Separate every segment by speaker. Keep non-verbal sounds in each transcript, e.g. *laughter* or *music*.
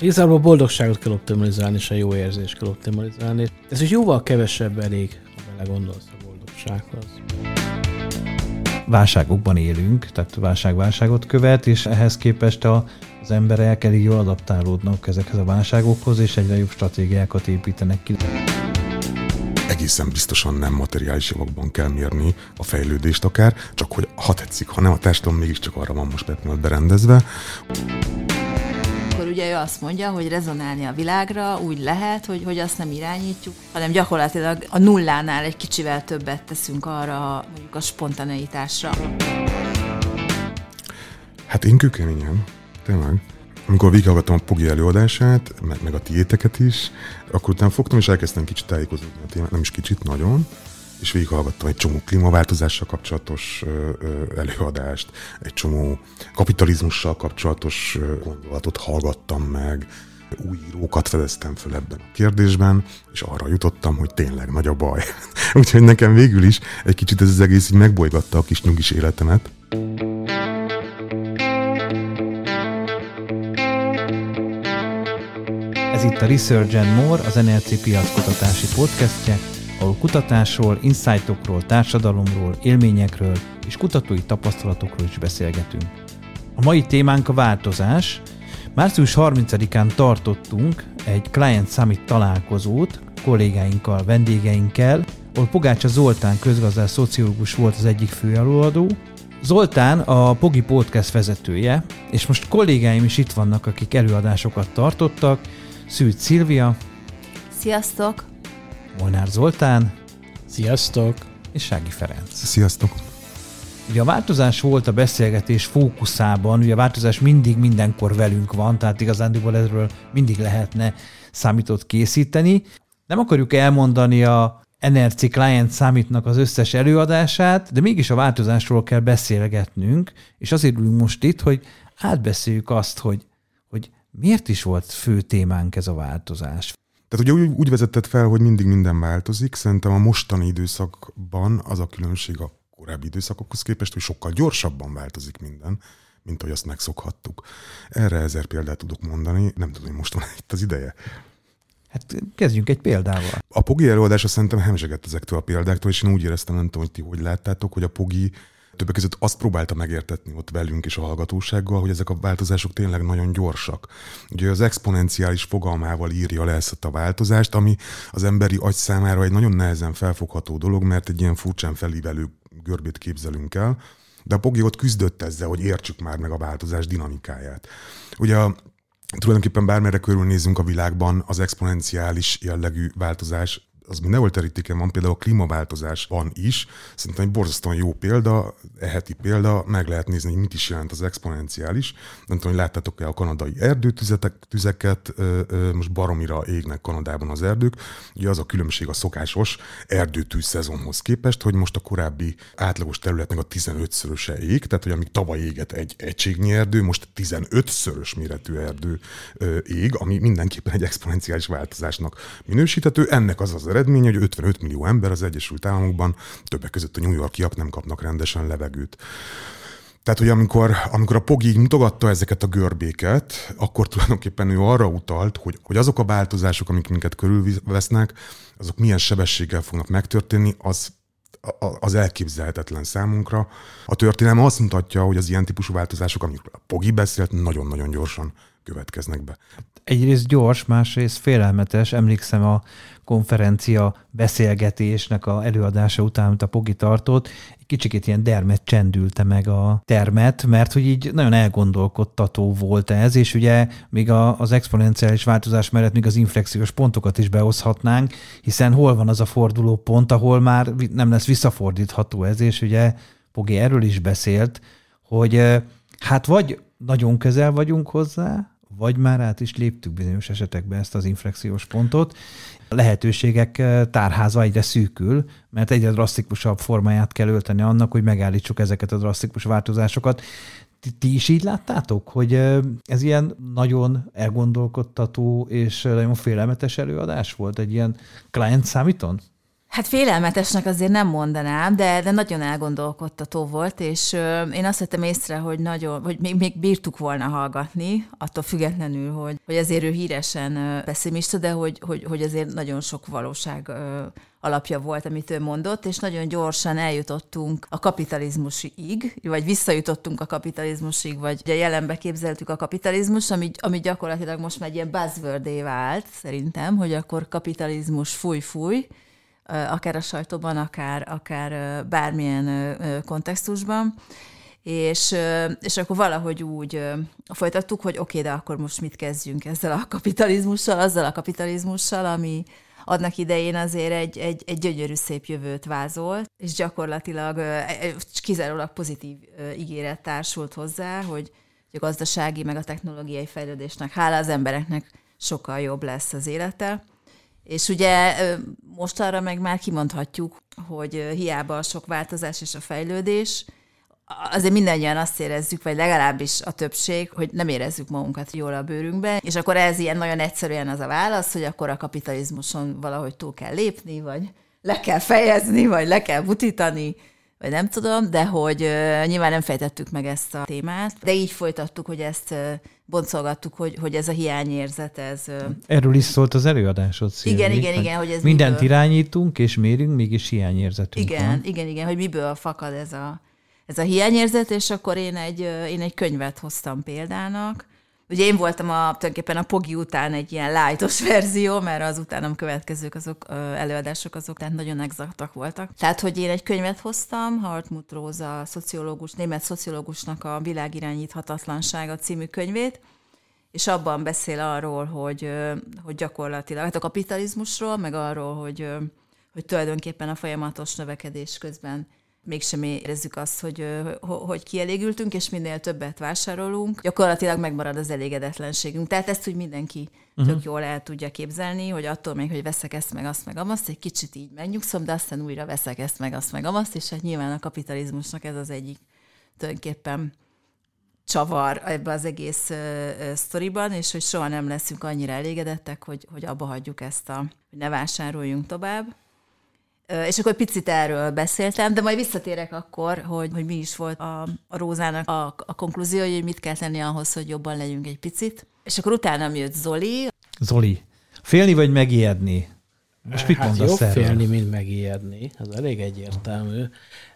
Speaker 1: Igazából a boldogságot kell optimalizálni, és a jó érzést kell optimalizálni. Ez is jóval kevesebb elég, ha belegondolsz a boldogsághoz.
Speaker 2: Válságokban élünk, tehát válság-válságot követ, és ehhez képest a, az emberek elég jól adaptálódnak ezekhez a válságokhoz, és egyre jobb stratégiákat építenek ki
Speaker 3: egészen biztosan nem materiális javakban kell mérni a fejlődést akár, csak hogy ha tetszik, ha nem a testom mégiscsak arra van most berendezve.
Speaker 4: Ugye ő azt mondja, hogy rezonálni a világra úgy lehet, hogy, hogy azt nem irányítjuk, hanem gyakorlatilag a nullánál egy kicsivel többet teszünk arra mondjuk a spontaneitásra.
Speaker 3: Hát én kőkeményen, tényleg? Amikor végighallgattam a Pogi előadását, meg, meg a tiéteket is, akkor utána fogtam és elkezdtem kicsit tájékozódni a témát, nem is kicsit, nagyon, és végighallgattam egy csomó klímaváltozással kapcsolatos előadást, egy csomó kapitalizmussal kapcsolatos gondolatot hallgattam meg, új írókat fedeztem föl ebben a kérdésben, és arra jutottam, hogy tényleg nagy a baj. *laughs* Úgyhogy nekem végül is egy kicsit ez az egész így megbolygatta a kis nyugis életemet.
Speaker 2: Ez itt a Research and More, az NLC piackutatási podcastje, ahol kutatásról, insightokról, társadalomról, élményekről és kutatói tapasztalatokról is beszélgetünk. A mai témánk a változás. Március 30-án tartottunk egy Client Summit találkozót kollégáinkkal, vendégeinkkel, ahol Pogácsa Zoltán közgazdás szociológus volt az egyik főelőadó, Zoltán a Pogi Podcast vezetője, és most kollégáim is itt vannak, akik előadásokat tartottak, Szűcs Szilvia.
Speaker 4: Sziasztok!
Speaker 2: Molnár Zoltán.
Speaker 1: Sziasztok!
Speaker 2: És Sági Ferenc.
Speaker 3: Sziasztok!
Speaker 2: Ugye a változás volt a beszélgetés fókuszában, ugye a változás mindig mindenkor velünk van, tehát igazándiból erről mindig lehetne számított készíteni. Nem akarjuk elmondani a NRC Client Summitnak az összes előadását, de mégis a változásról kell beszélgetnünk, és azért ülünk most itt, hogy átbeszéljük azt, hogy, hogy Miért is volt fő témánk ez a változás?
Speaker 3: Tehát ugye úgy, úgy vezetett fel, hogy mindig minden változik. Szerintem a mostani időszakban az a különbség a korábbi időszakokhoz képest, hogy sokkal gyorsabban változik minden, mint ahogy azt megszokhattuk. Erre ezer példát tudok mondani, nem tudom, hogy most van itt az ideje.
Speaker 2: Hát kezdjünk egy példával.
Speaker 3: A Pogi előadása szerintem hemzsegett ezektől a példáktól, és én úgy éreztem, nem tudom, hogy ti hogy láttátok, hogy a Pogi többek között azt próbálta megértetni ott velünk és a hallgatósággal, hogy ezek a változások tényleg nagyon gyorsak. Ugye az exponenciális fogalmával írja le ezt a változást, ami az emberi agy számára egy nagyon nehezen felfogható dolog, mert egy ilyen furcsán felívelő görbét képzelünk el, de a Pogi ott küzdött ezzel, hogy értsük már meg a változás dinamikáját. Ugye a tulajdonképpen bármerre körülnézünk a világban, az exponenciális jellegű változás az mindenhol terítéken van, például a klímaváltozásban is. Szerintem egy borzasztóan jó példa, eheti példa, meg lehet nézni, hogy mit is jelent az exponenciális. Nem tudom, hogy láttátok-e a kanadai erdőtüzeket, most baromira égnek Kanadában az erdők. Ugye az a különbség a szokásos erdőtűz szezonhoz képest, hogy most a korábbi átlagos területnek a 15-szöröse ég, tehát hogy amíg tavaly éget egy egységnyi erdő, most 15-szörös méretű erdő ég, ami mindenképpen egy exponenciális változásnak minősíthető. Ennek az az eredmény, hogy 55 millió ember az Egyesült Államokban, többek között a New Yorkiak nem kapnak rendesen levegőt. Tehát, hogy amikor, amikor a Pogi mutogatta ezeket a görbéket, akkor tulajdonképpen ő arra utalt, hogy, hogy azok a változások, amik minket körülvesznek, azok milyen sebességgel fognak megtörténni, az az elképzelhetetlen számunkra. A történelem azt mutatja, hogy az ilyen típusú változások, amikről a Pogi beszélt, nagyon-nagyon gyorsan következnek be.
Speaker 2: Egyrészt gyors, másrészt félelmetes. Emlékszem a konferencia beszélgetésnek a előadása után, amit a Pogi tartott, kicsikét ilyen dermet csendülte meg a termet, mert hogy így nagyon elgondolkodtató volt ez, és ugye még a, az exponenciális változás mellett még az inflexiós pontokat is behozhatnánk, hiszen hol van az a forduló pont, ahol már nem lesz visszafordítható ez, és ugye Pogi erről is beszélt, hogy hát vagy nagyon közel vagyunk hozzá, vagy már át is léptük bizonyos esetekben ezt az inflexiós pontot. Lehetőségek eh, tárháza egyre szűkül, mert egyre drasztikusabb formáját kell ölteni annak, hogy megállítsuk ezeket a drasztikus változásokat. Ti, ti is így láttátok, hogy ez ilyen nagyon elgondolkodtató és nagyon félelmetes előadás volt egy ilyen client számíton?
Speaker 4: Hát félelmetesnek azért nem mondanám, de, de nagyon elgondolkodtató volt, és ö, én azt vettem észre, hogy nagyon, hogy még, még bírtuk volna hallgatni, attól függetlenül, hogy, hogy azért ő híresen ö, pessimista, de hogy, hogy, hogy azért nagyon sok valóság ö, alapja volt, amit ő mondott, és nagyon gyorsan eljutottunk a kapitalizmusig, vagy visszajutottunk a kapitalizmusig, vagy a jelenbe képzeltük a kapitalizmus, ami, ami gyakorlatilag most már egy ilyen buzzword vált, szerintem, hogy akkor kapitalizmus fúj-fúj, akár a sajtóban, akár, akár bármilyen kontextusban. És, és akkor valahogy úgy folytattuk, hogy oké, de akkor most mit kezdjünk ezzel a kapitalizmussal, azzal a kapitalizmussal, ami adnak idején azért egy, egy, egy gyönyörű szép jövőt vázolt, és gyakorlatilag kizárólag pozitív ígéret társult hozzá, hogy a gazdasági meg a technológiai fejlődésnek hála az embereknek sokkal jobb lesz az élete. És ugye most arra meg már kimondhatjuk, hogy hiába a sok változás és a fejlődés, azért mindannyian azt érezzük, vagy legalábbis a többség, hogy nem érezzük magunkat jól a bőrünkben, és akkor ez ilyen nagyon egyszerűen az a válasz, hogy akkor a kapitalizmuson valahogy túl kell lépni, vagy le kell fejezni, vagy le kell butítani, vagy nem tudom, de hogy uh, nyilván nem fejtettük meg ezt a témát, de így folytattuk, hogy ezt uh, boncolgattuk, hogy, hogy ez a hiányérzet, ez...
Speaker 2: Erről is szólt az előadásod,
Speaker 4: Szilvi, Igen, igen, igen, hogy ez
Speaker 2: Mindent miből... irányítunk, és mérünk, mégis hiányérzetünk
Speaker 4: igen,
Speaker 2: van.
Speaker 4: Igen, igen, hogy miből fakad ez a, ez a hiányérzet, és akkor én egy, én egy könyvet hoztam példának, Ugye én voltam a, tulajdonképpen a Pogi után egy ilyen lájtos *laughs* verzió, mert az utánam következők azok előadások azok tehát nagyon exaktak voltak. Tehát, hogy én egy könyvet hoztam, Hartmut Róza, szociológus, német szociológusnak a Világirányíthatatlansága című könyvét, és abban beszél arról, hogy, hogy gyakorlatilag, hát a kapitalizmusról, meg arról, hogy, hogy tulajdonképpen a folyamatos növekedés közben mégsem érezzük azt, hogy, hogy kielégültünk, és minél többet vásárolunk, gyakorlatilag megmarad az elégedetlenségünk. Tehát ezt úgy mindenki uh-huh. tök jól el tudja képzelni, hogy attól még, hogy veszek ezt meg azt meg amazt, egy kicsit így megnyugszom, de aztán újra veszek ezt meg azt meg amazt, és hát nyilván a kapitalizmusnak ez az egyik tulajdonképpen csavar ebbe az egész uh, sztoriban, és hogy soha nem leszünk annyira elégedettek, hogy, hogy abba hagyjuk ezt a, hogy ne vásároljunk tovább. És akkor picit erről beszéltem, de majd visszatérek akkor, hogy, hogy mi is volt a, a Rózának a, a konklúzió, hogy mit kell tenni ahhoz, hogy jobban legyünk egy picit. És akkor utána jött Zoli.
Speaker 2: Zoli, félni vagy megijedni?
Speaker 1: Most mit hát jobb erről? félni, mint megijedni, ez elég egyértelmű.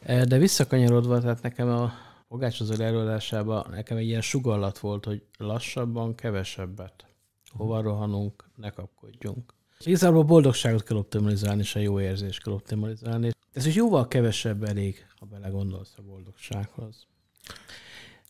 Speaker 1: De visszakanyarodva, tehát nekem a Pogács az előadásában nekem egy ilyen sugallat volt, hogy lassabban, kevesebbet. Hova rohanunk, ne kapkodjunk. Igazából a boldogságot kell optimalizálni, és a jó érzést kell optimalizálni. Ez is jóval kevesebb elég, ha belegondolsz a boldogsághoz.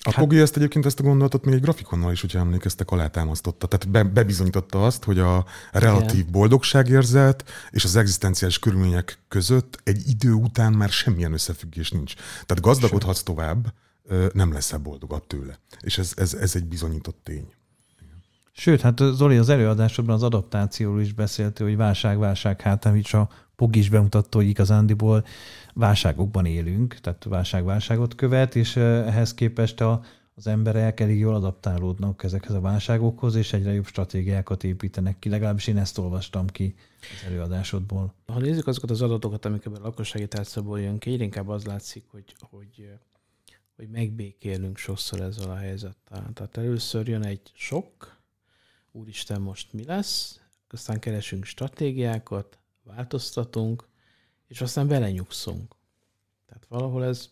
Speaker 3: A hát, Pogi ezt egyébként ezt a gondolatot még egy grafikonnal is, hogyha emlékeztek, alátámasztotta. Tehát be, bebizonyította azt, hogy a relatív igen. boldogságérzet és az egzisztenciális körülmények között egy idő után már semmilyen összefüggés nincs. Tehát gazdagodhatsz tovább, nem leszel boldogabb tőle. És ez, ez, ez egy bizonyított tény.
Speaker 2: Sőt, hát Zoli az előadásodban az adaptációról is beszélt, hogy válság, válság, hát amit a Pog is bemutatta, hogy igazándiból válságokban élünk, tehát válság válságot követ, és ehhez képest a, az emberek elég jól adaptálódnak ezekhez a válságokhoz, és egyre jobb stratégiákat építenek ki. Legalábbis én ezt olvastam ki az előadásodból.
Speaker 1: Ha nézzük azokat az adatokat, amik ebből a lakossági tárcából jön ki, egyre az látszik, hogy, hogy, hogy megbékélünk sokszor ezzel a helyzettel. Tehát először jön egy sok, úristen, most mi lesz, aztán keresünk stratégiákat, változtatunk, és aztán belenyugszunk. Tehát valahol ez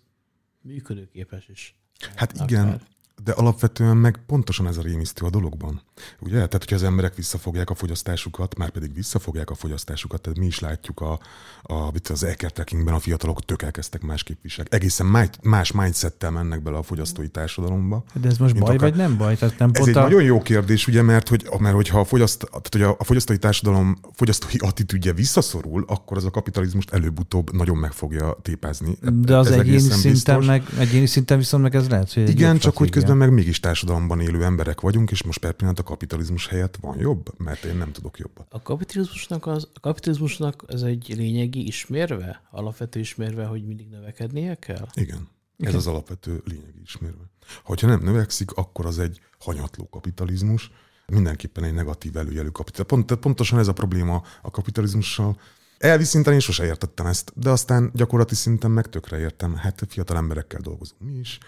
Speaker 1: működőképes is.
Speaker 3: Hát igen, akár. De alapvetően meg pontosan ez a rémisztő a dologban. Ugye? Tehát, hogyha az emberek visszafogják a fogyasztásukat, már pedig visszafogják a fogyasztásukat, tehát mi is látjuk a, a, az ekertrekingben a fiatalok tök elkezdtek másképp viselni. Egészen más, mindsettel mennek bele a fogyasztói társadalomba.
Speaker 2: De ez most baj, akár... vagy nem baj? Tehát nem
Speaker 3: ez egy a... nagyon jó kérdés, ugye, mert, hogy, mert hogyha a, fogyaszt, tehát, hogy a, fogyasztói társadalom fogyasztói attitűdje visszaszorul, akkor az a kapitalizmust előbb-utóbb nagyon meg fogja tépezni.
Speaker 2: De az ez egyéni szinten, meg, egyéni szinten viszont meg ez lehet,
Speaker 3: hogy Igen, csak hogy közben meg mégis társadalomban élő emberek vagyunk, és most per pillanat a kapitalizmus helyett van jobb, mert én nem tudok jobbat.
Speaker 1: A kapitalizmusnak, az, a kapitalizmusnak ez egy lényegi ismérve, alapvető ismérve, hogy mindig növekednie kell?
Speaker 3: Igen. Ez az alapvető lényegi ismérve. Ha nem növekszik, akkor az egy hanyatló kapitalizmus, mindenképpen egy negatív előjelű kapitalizmus. Pont, pontosan ez a probléma a kapitalizmussal, elvi szinten én sose értettem ezt, de aztán gyakorlati szinten meg tökre értem. Hát fiatal emberekkel dolgozunk mi is,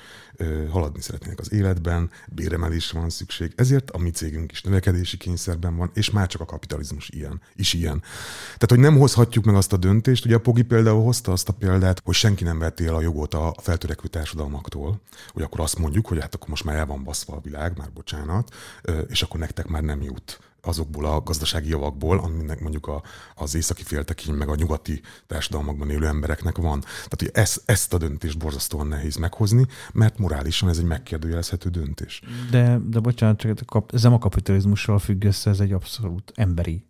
Speaker 3: haladni szeretnének az életben, béremelésre van szükség, ezért a mi cégünk is növekedési kényszerben van, és már csak a kapitalizmus ilyen, is ilyen. Tehát, hogy nem hozhatjuk meg azt a döntést, ugye a Pogi például hozta azt a példát, hogy senki nem vett el a jogot a feltörekvő társadalmaktól, hogy akkor azt mondjuk, hogy hát akkor most már el van baszva a világ, már bocsánat, és akkor nektek már nem jut azokból a gazdasági javakból, aminek mondjuk a, az északi féltekény, meg a nyugati társadalmakban élő embereknek van. Tehát, hogy ezt, ezt a döntést borzasztóan nehéz meghozni, mert morálisan ez egy megkérdőjelezhető döntés.
Speaker 2: De, de bocsánat, csak ez nem a kapitalizmussal függ össze, ez egy abszolút emberi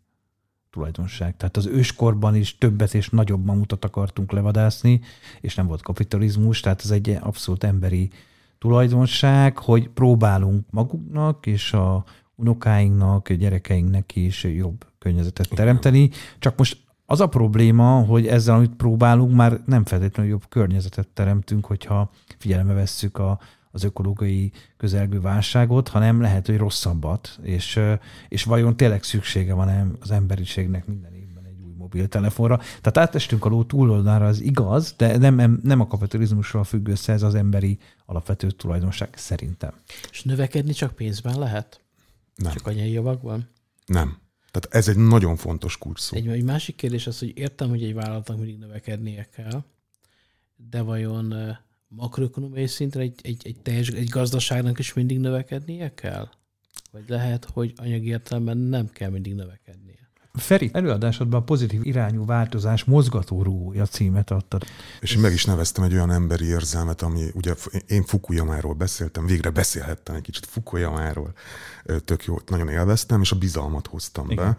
Speaker 2: tulajdonság. Tehát az őskorban is többet és nagyobb mamutat akartunk levadászni, és nem volt kapitalizmus, tehát ez egy abszolút emberi tulajdonság, hogy próbálunk magunknak és a unokáinknak, gyerekeinknek is jobb környezetet teremteni. Csak most az a probléma, hogy ezzel, amit próbálunk, már nem feltétlenül jobb környezetet teremtünk, hogyha figyelembe vesszük a, az ökológiai közelgő válságot, hanem lehet, hogy rosszabbat, és, és vajon tényleg szüksége van az emberiségnek minden évben egy új mobiltelefonra. Tehát átestünk a ló túloldára, az igaz, de nem, nem a kapitalizmusról függ össze, ez az emberi alapvető tulajdonság szerintem.
Speaker 1: És növekedni csak pénzben lehet?
Speaker 3: Nem.
Speaker 1: Csak anyai javakban?
Speaker 3: Nem. Tehát ez egy nagyon fontos kurszó.
Speaker 1: Egy, egy másik kérdés az, hogy értem, hogy egy vállalatnak mindig növekednie kell, de vajon makroökonomiai szinten egy, egy, egy, teljes, egy gazdaságnak is mindig növekednie kell? Vagy lehet, hogy anyagi értelemben nem kell mindig növekednie?
Speaker 2: Feri, előadásodban pozitív irányú változás mozgatórugója címet adtad.
Speaker 3: És én meg is neveztem egy olyan emberi érzelmet, ami ugye én Fukuyamáról beszéltem, végre beszélhettem egy kicsit Fukuyamáról, tök jó, nagyon élveztem, és a bizalmat hoztam Igen.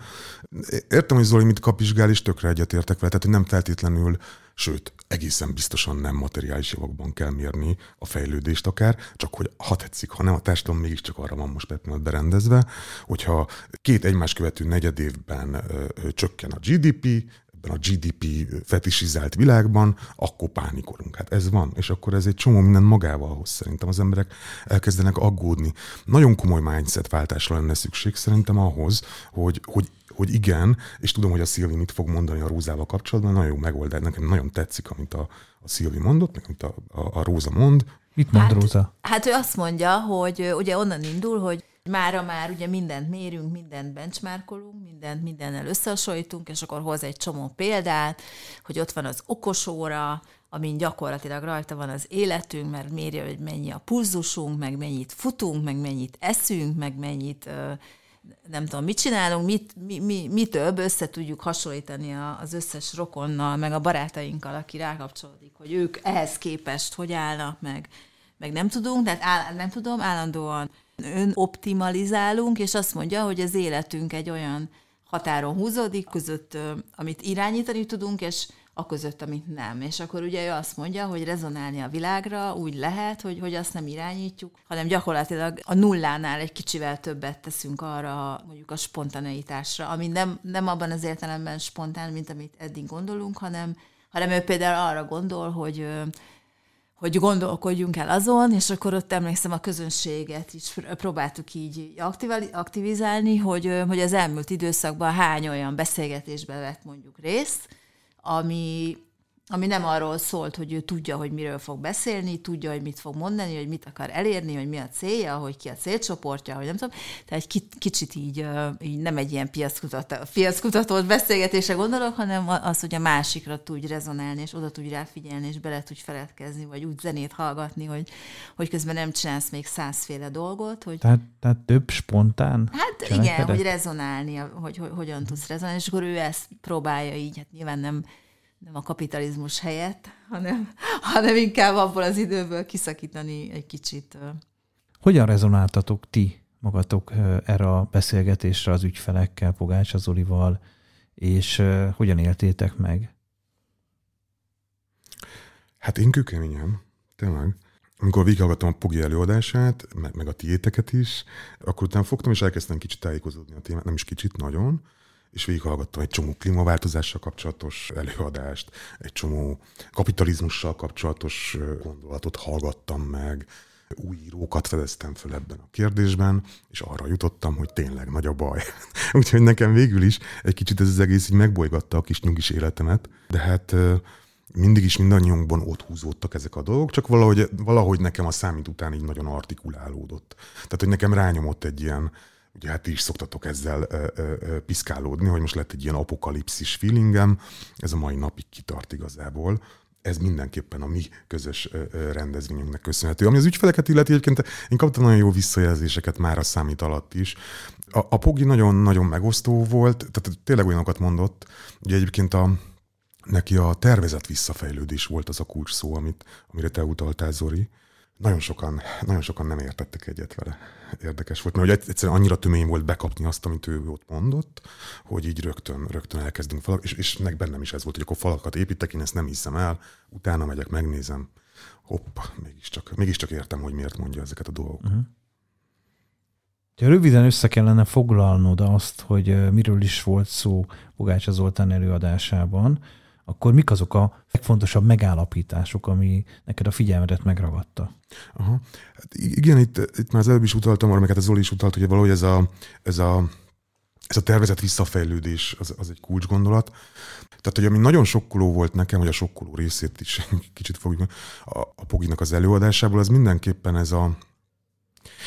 Speaker 3: be. Értem, hogy Zoli mit kapizsgál, és tökre egyetértek vele, tehát hogy nem feltétlenül sőt, egészen biztosan nem materiális javakban kell mérni a fejlődést akár, csak hogy ha tetszik, ha nem, a társadalom mégiscsak arra van most pillanat berendezve, hogyha két egymás követő negyed évben ö, ö, csökken a GDP, ebben a GDP fetisizált világban, akkor pánikolunk. Hát ez van, és akkor ez egy csomó minden magával hoz szerintem. Az emberek elkezdenek aggódni. Nagyon komoly mindset váltásra lenne szükség szerintem ahhoz, hogy, hogy hogy igen, és tudom, hogy a Szilvi mit fog mondani a Rózával kapcsolatban, nagyon jó megoldás, nekem nagyon tetszik, amit a, a Szilvi mondott, amit a, a, a Róza mond.
Speaker 2: Mit mond
Speaker 4: hát,
Speaker 2: Róza?
Speaker 4: Hát ő azt mondja, hogy ugye onnan indul, hogy mára már ugye mindent mérünk, mindent benchmarkolunk, mindent mindennel összehasonlítunk, és akkor hoz egy csomó példát, hogy ott van az okosóra, amin gyakorlatilag rajta van az életünk, mert mérje, hogy mennyi a pulzusunk, meg mennyit futunk, meg mennyit eszünk, meg mennyit nem tudom, mit csinálunk, mit, mi, mi, mi több, össze tudjuk hasonlítani az összes rokonnal, meg a barátainkkal, aki rákapcsolódik, hogy ők ehhez képest hogy állnak, meg, meg nem tudunk, tehát áll, nem tudom, állandóan önoptimalizálunk, és azt mondja, hogy az életünk egy olyan határon húzódik között, amit irányítani tudunk, és a között, amit nem. És akkor ugye ő azt mondja, hogy rezonálni a világra úgy lehet, hogy, hogy azt nem irányítjuk, hanem gyakorlatilag a nullánál egy kicsivel többet teszünk arra mondjuk a spontaneitásra, ami nem, nem abban az értelemben spontán, mint amit eddig gondolunk, hanem, hanem ő például arra gondol, hogy hogy gondolkodjunk el azon, és akkor ott emlékszem a közönséget is próbáltuk így aktivizálni, hogy, hogy az elmúlt időszakban hány olyan beszélgetésbe vett mondjuk részt, ami, ami nem arról szólt, hogy ő tudja, hogy miről fog beszélni, tudja, hogy mit fog mondani, hogy mit akar elérni, hogy mi a célja, hogy ki a célcsoportja, hogy nem tudom. Tehát egy kicsit így, így nem egy ilyen piackutató, piackutató beszélgetésre gondolok, hanem az, hogy a másikra tudj rezonálni, és oda tudj ráfigyelni, és bele tudj feledkezni, vagy úgy zenét hallgatni, hogy, hogy közben nem csinálsz még százféle dolgot. Hogy...
Speaker 2: Tehát, tehát több spontán?
Speaker 4: Hát igen, hogy rezonálni, hogy, hogy hogyan tudsz rezonálni, és akkor ő ezt próbálja így, hát nyilván nem nem a kapitalizmus helyett, hanem, hanem inkább abból az időből kiszakítani egy kicsit.
Speaker 2: Hogyan rezonáltatok ti magatok erre a beszélgetésre az ügyfelekkel, Pogács Azolival, és hogyan éltétek meg?
Speaker 3: Hát én kőkeményen, tényleg. Amikor végighallgattam a Pogi előadását, meg, meg a tiéteket is, akkor utána fogtam és elkezdtem kicsit tájékozódni a témát, nem is kicsit, nagyon és végighallgattam egy csomó klímaváltozással kapcsolatos előadást, egy csomó kapitalizmussal kapcsolatos gondolatot hallgattam meg, új írókat fedeztem föl ebben a kérdésben, és arra jutottam, hogy tényleg nagy a baj. *laughs* Úgyhogy nekem végül is egy kicsit ez az egész így megbolygatta a kis nyugis életemet, de hát mindig is mindannyiunkban ott húzódtak ezek a dolgok, csak valahogy, valahogy nekem a számít után így nagyon artikulálódott. Tehát, hogy nekem rányomott egy ilyen, ugye hát ti is szoktatok ezzel ö, ö, piszkálódni, hogy most lett egy ilyen apokalipszis feelingem, ez a mai napig kitart igazából, ez mindenképpen a mi közös rendezvényünknek köszönhető. Ami az ügyfeleket illeti, egyébként én kaptam nagyon jó visszajelzéseket már a számít alatt is. A, a Pogi nagyon-nagyon megosztó volt, tehát tényleg olyanokat mondott, ugye egyébként a, neki a tervezett visszafejlődés volt az a kulcs szó, amit, amire te utaltál, Zori. Nagyon sokan, nagyon sokan nem értettek egyet vele. Érdekes volt, mert ugye egyszerűen annyira tömény volt bekapni azt, amit ő ott mondott, hogy így rögtön, rögtön elkezdünk falak, és, és meg bennem is ez volt, hogy akkor falakat építek, én ezt nem hiszem el, utána megyek, megnézem, hopp, mégiscsak, mégiscsak értem, hogy miért mondja ezeket a dolgokat. Uh-huh.
Speaker 2: Ha röviden össze kellene foglalnod azt, hogy miről is volt szó Bogácsa Zoltán előadásában, akkor mik azok a legfontosabb megállapítások, ami neked a figyelmedet megragadta?
Speaker 3: Aha. Hát igen, itt, itt már az előbb is utaltam arra, meg hát Zoli is utalt, hogy valahogy ez a, ez a, ez a tervezett visszafejlődés az, az egy kulcsgondolat. Tehát, hogy ami nagyon sokkoló volt nekem, hogy a sokkoló részét is *laughs* kicsit fogjuk a, a Poginak az előadásából, az mindenképpen ez a,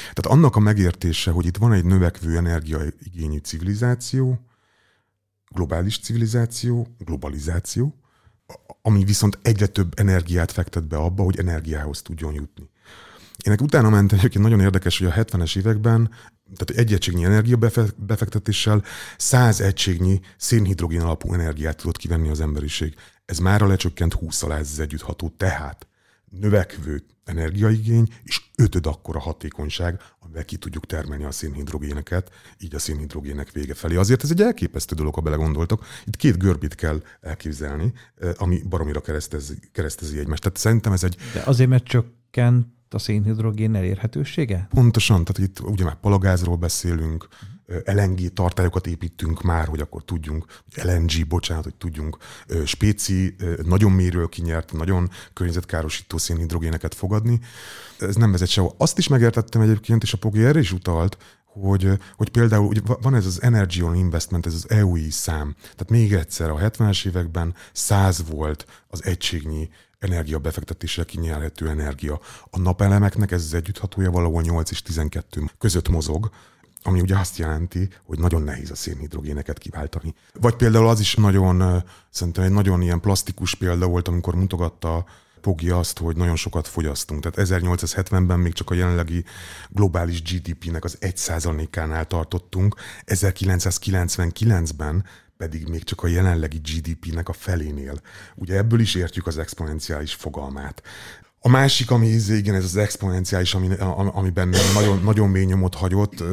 Speaker 3: tehát annak a megértése, hogy itt van egy növekvő energiaigényű civilizáció, globális civilizáció, globalizáció, ami viszont egyre több energiát fektet be abba, hogy energiához tudjon jutni. Ének utána mentem, egyébként nagyon érdekes, hogy a 70-es években, tehát egy egységnyi energia befektetéssel 100 egységnyi szénhidrogén alapú energiát tudott kivenni az emberiség. Ez már lecsökkent 20 alá ez együttható. Tehát növekvő energiaigény, és ötöd akkora hatékonyság, amivel ki tudjuk termelni a szénhidrogéneket, így a szénhidrogének vége felé. Azért ez egy elképesztő dolog, ha belegondoltok. Itt két görbit kell elképzelni, eh, ami baromira keresztezi, keresztezi egymást. Tehát szerintem ez egy...
Speaker 2: De azért, mert csökkent a szénhidrogén elérhetősége?
Speaker 3: Pontosan, tehát itt ugye már palagázról beszélünk, uh-huh LNG tartályokat építünk már, hogy akkor tudjunk, LNG, bocsánat, hogy tudjunk spéci, nagyon méről kinyert, nagyon környezetkárosító szénhidrogéneket fogadni. Ez nem vezet sehova. Azt is megértettem egyébként, és a Pogi erre is utalt, hogy, hogy például ugye van ez az Energy on Investment, ez az EUI szám. Tehát még egyszer, a 70-es években 100 volt az egységnyi energia befektetésre kinyerhető energia. A napelemeknek ez az együtthatója valahol 8 és 12 között mozog, ami ugye azt jelenti, hogy nagyon nehéz a szénhidrogéneket kiváltani. Vagy például az is nagyon, szerintem egy nagyon ilyen plastikus példa volt, amikor mutogatta Pogi azt, hogy nagyon sokat fogyasztunk. Tehát 1870-ben még csak a jelenlegi globális GDP-nek az 1%-ánál tartottunk, 1999-ben pedig még csak a jelenlegi GDP-nek a felénél. Ugye ebből is értjük az exponenciális fogalmát. A másik, ami igen, ez az exponenciális, ami, amiben nagyon, nagyon mély nyomot hagyott,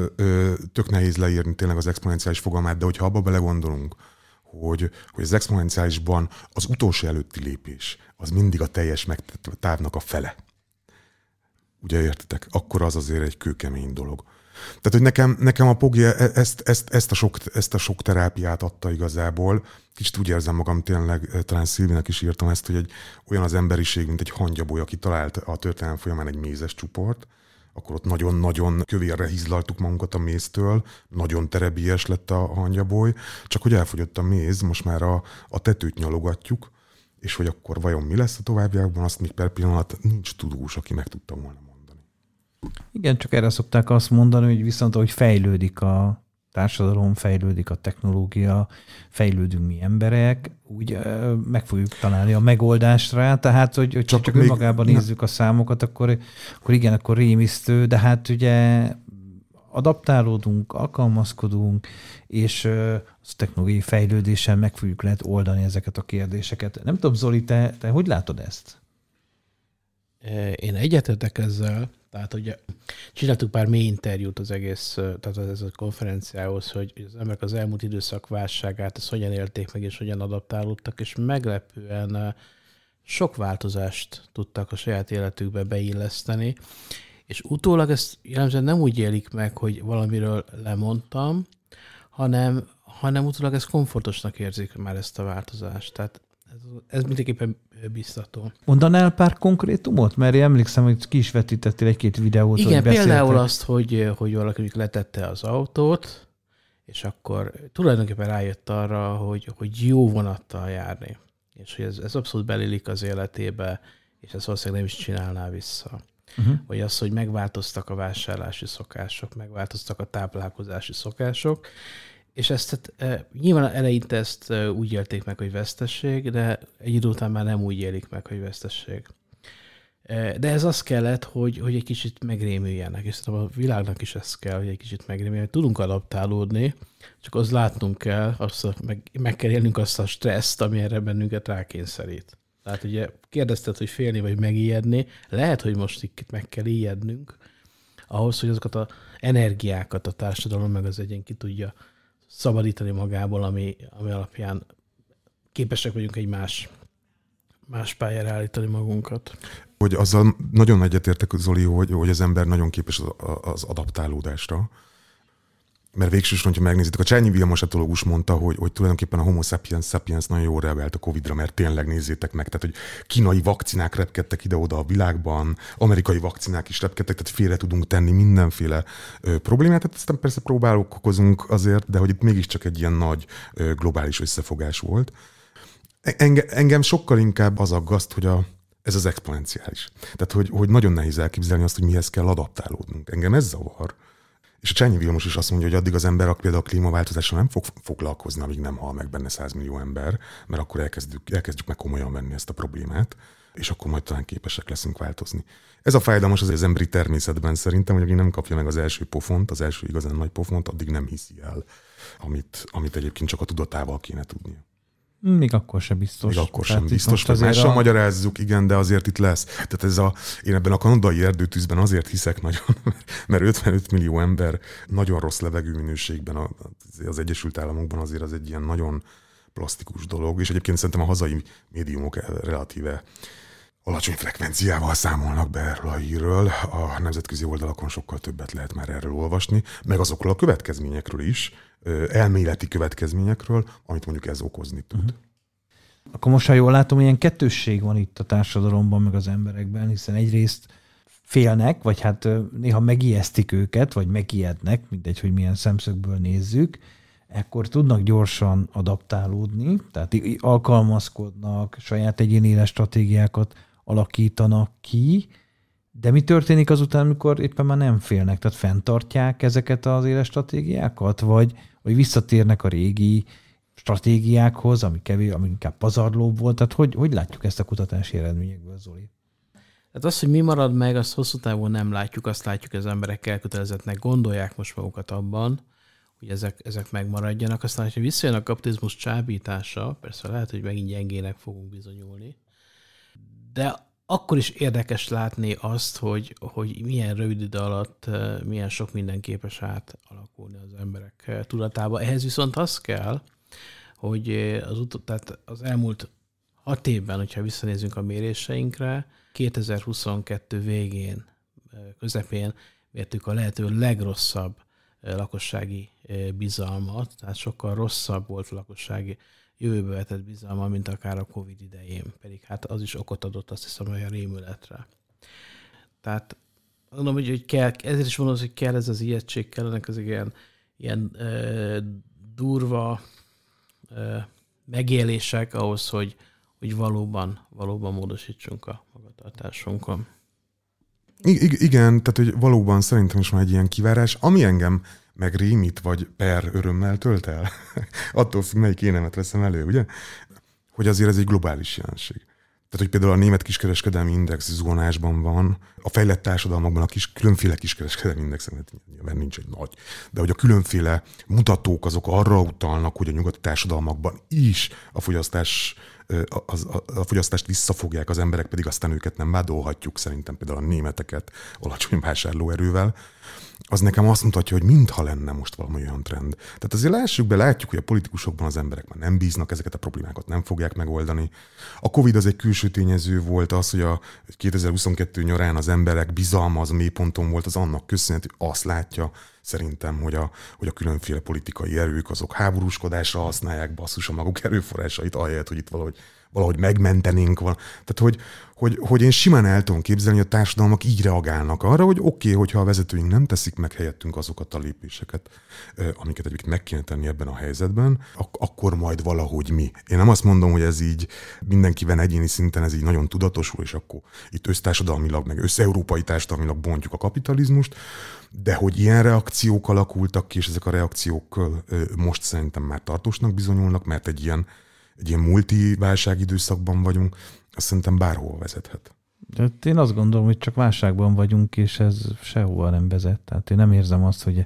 Speaker 3: tök nehéz leírni tényleg az exponenciális fogalmát, de hogyha abba belegondolunk, hogy, hogy az exponenciálisban az utolsó előtti lépés, az mindig a teljes megtett távnak a fele. Ugye értitek? Akkor az azért egy kőkemény dolog. Tehát, hogy nekem, nekem a Pogi e- ezt, ezt, ezt, a sok, ezt a sok terápiát adta igazából. Kicsit úgy érzem magam tényleg, eh, talán Szilvinek is írtam ezt, hogy egy olyan az emberiség, mint egy hangyaboly, aki talált a történelem folyamán egy mézes csuport, akkor ott nagyon-nagyon kövérre hizlaltuk magunkat a méztől, nagyon terebélyes lett a hangyaboly, csak hogy elfogyott a méz, most már a, a tetőt nyalogatjuk, és hogy akkor vajon mi lesz a továbbiakban, azt még per pillanat nincs tudós, aki meg tudta volna
Speaker 2: igen, csak erre szokták azt mondani, hogy viszont ahogy fejlődik a társadalom, fejlődik a technológia, fejlődünk mi emberek, úgy meg fogjuk találni a megoldást rá, tehát hogy, hogy csak, csak önmagában nézzük a számokat, akkor, akkor igen, akkor rémisztő, de hát ugye adaptálódunk, alkalmazkodunk, és az technológiai fejlődéssel meg fogjuk lehet oldani ezeket a kérdéseket. Nem tudom, Zoli, te, te hogy látod ezt?
Speaker 1: Én egyetetek ezzel, tehát ugye csináltuk pár mély interjút az egész, tehát ez a konferenciához, hogy az emberek az elmúlt időszak válságát, ezt hogyan élték meg, és hogyan adaptálódtak, és meglepően sok változást tudtak a saját életükbe beilleszteni, és utólag ezt jellemzően nem úgy élik meg, hogy valamiről lemondtam, hanem, hanem utólag ezt komfortosnak érzik már ezt a változást. Tehát ez, ez mindenképpen biztató.
Speaker 2: Mondanál pár konkrétumot? Mert én emlékszem, hogy ki is vetítettél egy-két videót.
Speaker 1: Igen, például azt, hogy, hogy valaki letette az autót, és akkor tulajdonképpen rájött arra, hogy, hogy jó vonattal járni. És hogy ez, ez abszolút belélik az életébe, és ezt valószínűleg nem is csinálná vissza. Uh-huh. Vagy az, hogy megváltoztak a vásárlási szokások, megváltoztak a táplálkozási szokások, és ezt e, nyilván eleinte ezt e, úgy élték meg, hogy vesztesség, de egy idő után már nem úgy élik meg, hogy vesztesség. E, de ez az kellett, hogy, hogy egy kicsit megrémüljenek, és a világnak is ez kell, hogy egy kicsit megrémüljenek. Tudunk adaptálódni, csak az látnunk kell, azt, meg, meg kell élnünk azt a stresszt, ami erre bennünket rákényszerít. Tehát ugye kérdezted, hogy félni vagy megijedni, lehet, hogy most itt meg kell ijednünk, ahhoz, hogy azokat az energiákat a társadalom meg az egyén ki tudja szabadítani magából, ami, ami alapján képesek vagyunk egy más, más pályára állítani magunkat.
Speaker 3: Hogy azzal nagyon egyetértek, Zoli, hogy, hogy az ember nagyon képes az, az adaptálódásra mert végsősorban, hogyha megnézitek, a Csányi Vilmos etológus mondta, hogy, hogy tulajdonképpen a homo sapiens sapiens nagyon jól reagált a Covid-ra, mert tényleg nézzétek meg, tehát hogy kínai vakcinák repkedtek ide-oda a világban, amerikai vakcinák is repkedtek, tehát félre tudunk tenni mindenféle ö, problémát, tehát aztán persze próbálkozunk azért, de hogy itt mégiscsak egy ilyen nagy ö, globális összefogás volt. Enge, engem sokkal inkább az aggaszt, hogy a, ez az exponenciális. Tehát, hogy, hogy nagyon nehéz elképzelni azt, hogy mihez kell adaptálódnunk. Engem ez zavar, és a Csányi Vilmos is azt mondja, hogy addig az ember például a klímaváltozással nem fog foglalkozni, amíg nem hal meg benne 100 millió ember, mert akkor elkezdjük, elkezdjük meg komolyan venni ezt a problémát, és akkor majd talán képesek leszünk változni. Ez a fájdalmas az, az emberi természetben szerintem, hogy aki nem kapja meg az első pofont, az első igazán nagy pofont, addig nem hiszi el, amit, amit egyébként csak a tudatával kéne tudnia.
Speaker 2: Még akkor sem biztos.
Speaker 3: Még akkor sem biztos. Hogy mással a... magyarázzuk, igen, de azért itt lesz. Tehát ez a, én ebben a kanadai erdőtűzben azért hiszek nagyon, *laughs* mert 55 millió ember nagyon rossz levegőminőségben az Egyesült Államokban azért az egy ilyen nagyon plastikus dolog, és egyébként szerintem a hazai médiumok relatíve alacsony frekvenciával számolnak be erről a hírről. A nemzetközi oldalakon sokkal többet lehet már erről olvasni, meg azokról a következményekről is, elméleti következményekről, amit mondjuk ez okozni tud. Uh-huh.
Speaker 2: Akkor most, ha jól látom, ilyen kettősség van itt a társadalomban, meg az emberekben, hiszen egyrészt félnek, vagy hát néha megijesztik őket, vagy megijednek, mindegy, hogy milyen szemszögből nézzük, ekkor tudnak gyorsan adaptálódni, tehát alkalmazkodnak, saját egyéni stratégiákat alakítanak ki, de mi történik azután, amikor éppen már nem félnek? Tehát fenntartják ezeket az éles stratégiákat, vagy, vagy visszatérnek a régi stratégiákhoz, ami kevés, ami inkább pazarlóbb volt. Tehát hogy, hogy látjuk ezt a kutatási eredményekből, Zoli?
Speaker 1: Hát az, hogy mi marad meg, azt hosszú távon nem látjuk, azt látjuk, hogy az emberek elkötelezettnek gondolják most magukat abban, hogy ezek, ezek megmaradjanak. Aztán, ha visszajön a kapitalizmus csábítása, persze lehet, hogy megint gyengének fogunk bizonyulni, de akkor is érdekes látni azt, hogy, hogy milyen rövid idő alatt milyen sok minden képes átalakulni az emberek tudatába. Ehhez viszont az kell, hogy az, ut- tehát az elmúlt hat évben, hogyha visszanézünk a méréseinkre, 2022 végén, közepén mértük a lehető legrosszabb lakossági bizalmat, tehát sokkal rosszabb volt a lakossági jövőbe vetett bizalma, mint akár a Covid idején. Pedig hát az is okot adott, azt hiszem, olyan rémületre. Tehát mondom, hogy, hogy kell, ezért is mondom, hogy kell ez az ijegység, kellenek az ilyen, ilyen e, durva e, megélések ahhoz, hogy, hogy valóban, valóban módosítsunk a magatartásunkon.
Speaker 3: I- igen, tehát hogy valóban szerintem is van egy ilyen kivárás, ami engem meg rémít vagy per örömmel tölt el. *laughs* Attól függ, melyik énemet veszem elő, ugye? Hogy azért ez egy globális jelenség. Tehát, hogy például a német kiskereskedelmi index zuhanásban van, a fejlett társadalmakban a kis, különféle kiskereskedelmi index, nyilván nincs egy nagy, de hogy a különféle mutatók azok arra utalnak, hogy a nyugati társadalmakban is a fogyasztás a, a, a fogyasztást visszafogják, az emberek pedig aztán őket nem vádolhatjuk, szerintem például a németeket alacsony vásárlóerővel, az nekem azt mutatja, hogy mintha lenne most valami olyan trend. Tehát azért lássuk be, látjuk, hogy a politikusokban az emberek már nem bíznak, ezeket a problémákat nem fogják megoldani. A Covid az egy külső tényező volt, az, hogy a 2022 nyarán az emberek bizalma az mélyponton volt, az annak köszönhető, azt látja, szerintem, hogy a, hogy a különféle politikai erők azok háborúskodásra használják basszus a maguk erőforrásait, ahelyett, hogy itt valahogy valahogy megmentenénk. Val- Tehát, hogy, hogy, hogy én simán el tudom képzelni, hogy a társadalmak így reagálnak arra, hogy oké, okay, hogyha a vezetőink nem teszik meg helyettünk azokat a lépéseket, amiket egyébként meg kéne tenni ebben a helyzetben, ak- akkor majd valahogy mi. Én nem azt mondom, hogy ez így mindenkiben egyéni szinten ez így nagyon tudatosul, és akkor itt össztársadalmilag, meg összeurópai társadalmilag bontjuk a kapitalizmust, de hogy ilyen reakciók alakultak ki, és ezek a reakciók most szerintem már tartósnak bizonyulnak, mert egy ilyen, egy ilyen multi válságidőszakban vagyunk, azt szerintem bárhol vezethet.
Speaker 2: De én azt gondolom, hogy csak válságban vagyunk, és ez sehova nem vezet. Tehát én nem érzem azt, hogy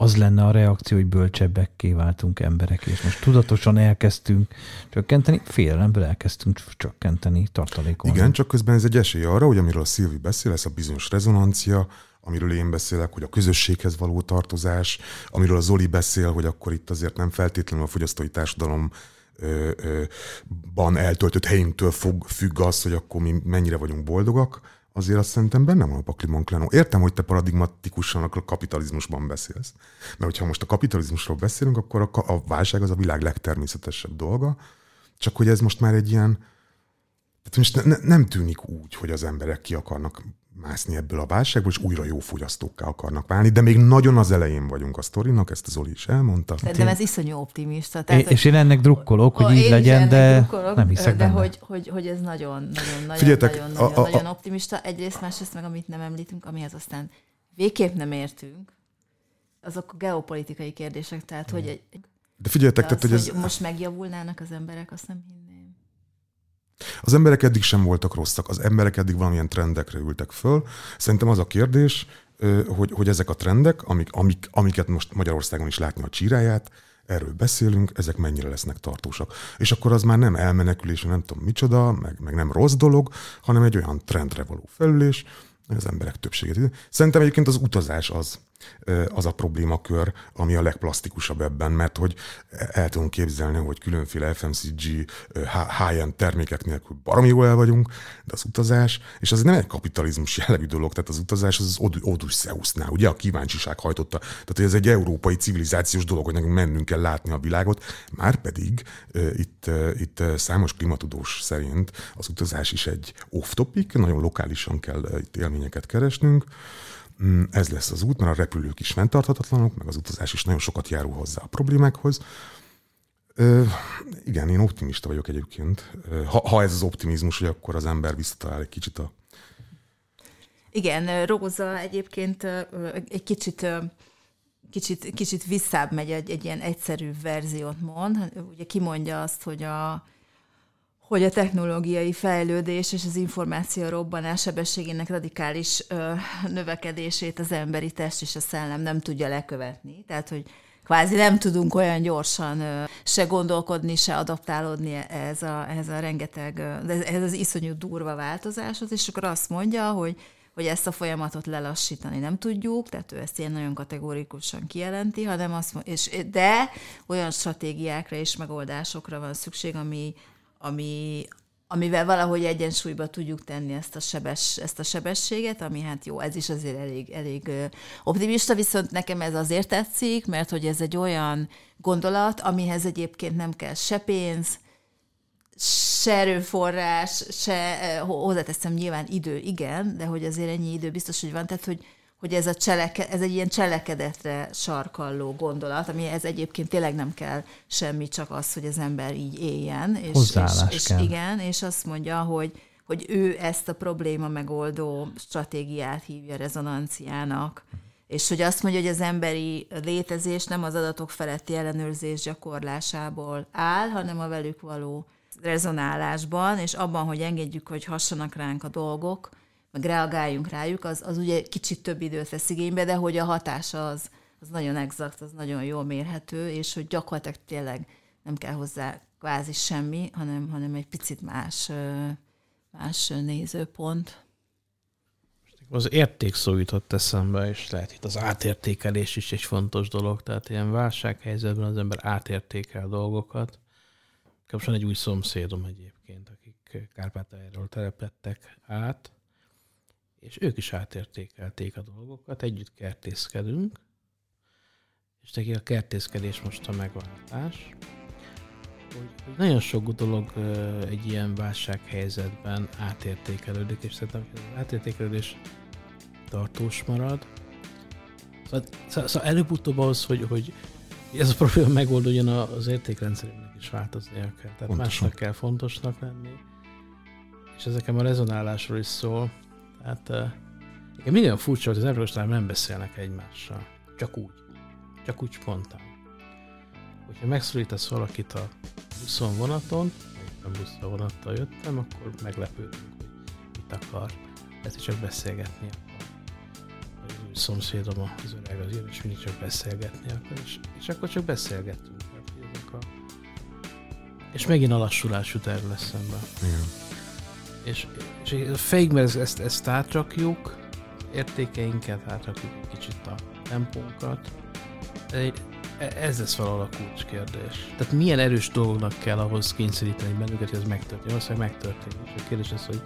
Speaker 2: az lenne a reakció, hogy bölcsebbekké váltunk emberek, és most tudatosan elkezdtünk csökkenteni, félelemből elkezdtünk csökkenteni tartalékon.
Speaker 3: Igen, csak közben ez egy esély arra, hogy amiről a Szilvi beszél, ez a bizonyos rezonancia, amiről én beszélek, hogy a közösséghez való tartozás, amiről a Zoli beszél, hogy akkor itt azért nem feltétlenül a fogyasztói társadalom ban eltöltött helyünktől fog, függ az, hogy akkor mi mennyire vagyunk boldogak, azért azt szerintem benne van a pakliban klenó. Értem, hogy te paradigmatikusan a kapitalizmusban beszélsz. Mert hogyha most a kapitalizmusról beszélünk, akkor a, a válság az a világ legtermészetesebb dolga, csak hogy ez most már egy ilyen, tehát most ne, nem tűnik úgy, hogy az emberek ki akarnak mászni ebből a válságból, és újra jó fogyasztókká akarnak válni, de még nagyon az elején vagyunk a sztorinak, ezt az Oli is elmondta.
Speaker 4: De ez iszonyú optimista.
Speaker 2: Tehát, é, és én ennek drukkolok, hogy így legyen, de nem hiszek
Speaker 4: De hogy, hogy, hogy ez nagyon, nagyon, nagyon, Figyeljetek, nagyon, nagyon, a, a, nagyon optimista. Egyrészt, másrészt meg, amit nem említünk, amihez aztán végképp nem értünk, azok a geopolitikai kérdések, tehát, hogy egy,
Speaker 3: de figyeljetek, de az, tehát, hogy
Speaker 4: ez... most megjavulnának az emberek, azt nem hinném.
Speaker 3: Az emberek eddig sem voltak rosszak, az emberek eddig valamilyen trendekre ültek föl. Szerintem az a kérdés, hogy, hogy ezek a trendek, amik, amik, amiket most Magyarországon is látni a csíráját, erről beszélünk, ezek mennyire lesznek tartósak. És akkor az már nem elmenekülés, nem tudom micsoda, meg, meg nem rossz dolog, hanem egy olyan trendre való felülés, az emberek többségét. Szerintem egyébként az utazás az, az a problémakör, ami a legplastikusabb ebben, mert hogy el tudom képzelni, hogy különféle FMCG high-end termékek nélkül baromi jól el vagyunk, de az utazás, és az nem egy kapitalizmus jellegű dolog, tehát az utazás az az Odysseusnál, ugye a kíváncsiság hajtotta, tehát hogy ez egy európai civilizációs dolog, hogy nekünk mennünk kell látni a világot, már pedig itt, itt számos klimatudós szerint az utazás is egy off-topic, nagyon lokálisan kell itt élményeket keresnünk, ez lesz az út, mert a repülők is fenntarthatatlanok, meg az utazás is nagyon sokat járul hozzá a problémákhoz. Ö, igen, én optimista vagyok egyébként. Ha, ha ez az optimizmus, hogy akkor az ember visszatalál egy kicsit a...
Speaker 4: Igen, Róza egyébként egy kicsit kicsit, kicsit visszább megy egy, egy ilyen egyszerű verziót mond. Ugye kimondja azt, hogy a, hogy a technológiai fejlődés és az információ robbanás sebességének radikális ö, növekedését az emberi test és a szellem nem tudja lekövetni. Tehát, hogy kvázi nem tudunk olyan gyorsan ö, se gondolkodni, se adaptálódni ez a, ez a rengeteg, ez az iszonyú durva változáshoz, és akkor azt mondja, hogy hogy ezt a folyamatot lelassítani nem tudjuk, tehát ő ezt ilyen nagyon kategórikusan kijelenti, hanem azt és, de olyan stratégiákra és megoldásokra van szükség, ami, ami, amivel valahogy egyensúlyba tudjuk tenni ezt a, sebes, ezt a sebességet, ami hát jó, ez is azért elég, elég optimista, viszont nekem ez azért tetszik, mert hogy ez egy olyan gondolat, amihez egyébként nem kell se pénz, se erőforrás, se hozzáteszem nyilván idő, igen, de hogy azért ennyi idő biztos, hogy van, tehát hogy hogy ez, a cseleke, ez egy ilyen cselekedetre sarkalló gondolat, ami ez egyébként tényleg nem kell semmi, csak az, hogy az ember így éljen. És, és, és kell. Igen, és azt mondja, hogy, hogy ő ezt a probléma megoldó stratégiát hívja rezonanciának, és hogy azt mondja, hogy az emberi létezés nem az adatok feletti ellenőrzés gyakorlásából áll, hanem a velük való rezonálásban, és abban, hogy engedjük, hogy hassanak ránk a dolgok, meg reagáljunk rájuk, az, az ugye kicsit több időt vesz igénybe, de hogy a hatása az, az nagyon exakt, az nagyon jól mérhető, és hogy gyakorlatilag tényleg nem kell hozzá kvázi semmi, hanem, hanem egy picit más, más nézőpont.
Speaker 1: Az érték szó jutott eszembe, és lehet itt az átértékelés is egy fontos dolog. Tehát ilyen válsághelyzetben az ember átértékel dolgokat. Kapcsolatban egy új szomszédom egyébként, akik Kárpátaljáról telepettek át, és ők is átértékelték a dolgokat, együtt kertészkedünk, és neki a kertészkedés most a megváltás. hogy, hogy nagyon sok dolog egy ilyen válsághelyzetben átértékelődik, és szerintem az átértékelődés tartós marad. Szóval, szóval, előbb-utóbb ahhoz, hogy, hogy ez a probléma megoldódjon, az értékrendszerünknek is változnia kell. Tehát Pontosan. másnak kell fontosnak lenni. És ezeken a rezonálásról is szól. Tehát uh, minden furcsa, hogy az emberek nem beszélnek egymással. Csak úgy. Csak úgy spontán. Hogyha megszólítasz valakit a buszon vonaton, a buszra vonattal jöttem, akkor meglepődünk, hogy mit akar. Lehet, csak beszélgetni. Az ő szomszédom az öreg az és mindig csak beszélgetni akar, és, és akkor csak beszélgetünk. ezek a... És megint a lassulás után lesz szemben. Igen. És, és fake, mert ezt, ezt átrakjuk, értékeinket átrakjuk kicsit a tempónkat, ez lesz valahol a kulcskérdés. Tehát milyen erős dolognak kell ahhoz kényszeríteni bennünket, hogy ez megtörténjen. Valószínűleg megtörténik. És a kérdés az, hogy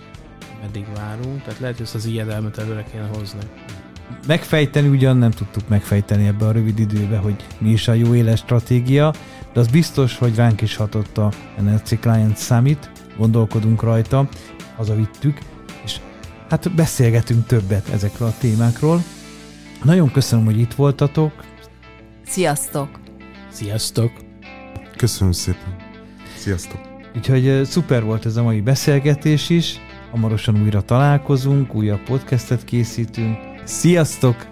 Speaker 1: meddig várunk. Tehát lehet, hogy ezt az ijedelmet előre kéne hozni.
Speaker 2: Megfejteni ugyan nem tudtuk megfejteni ebbe a rövid időbe, hogy mi is a jó éles stratégia, de az biztos, hogy ránk is hatott a NLC Client Summit, gondolkodunk rajta, hazavittük, és hát beszélgetünk többet ezekről a témákról. Nagyon köszönöm, hogy itt voltatok,
Speaker 4: Sziasztok!
Speaker 1: Sziasztok!
Speaker 3: Köszönöm szépen! Sziasztok!
Speaker 2: Úgyhogy szuper volt ez a mai beszélgetés is. Hamarosan újra találkozunk, újabb podcastet készítünk. Sziasztok!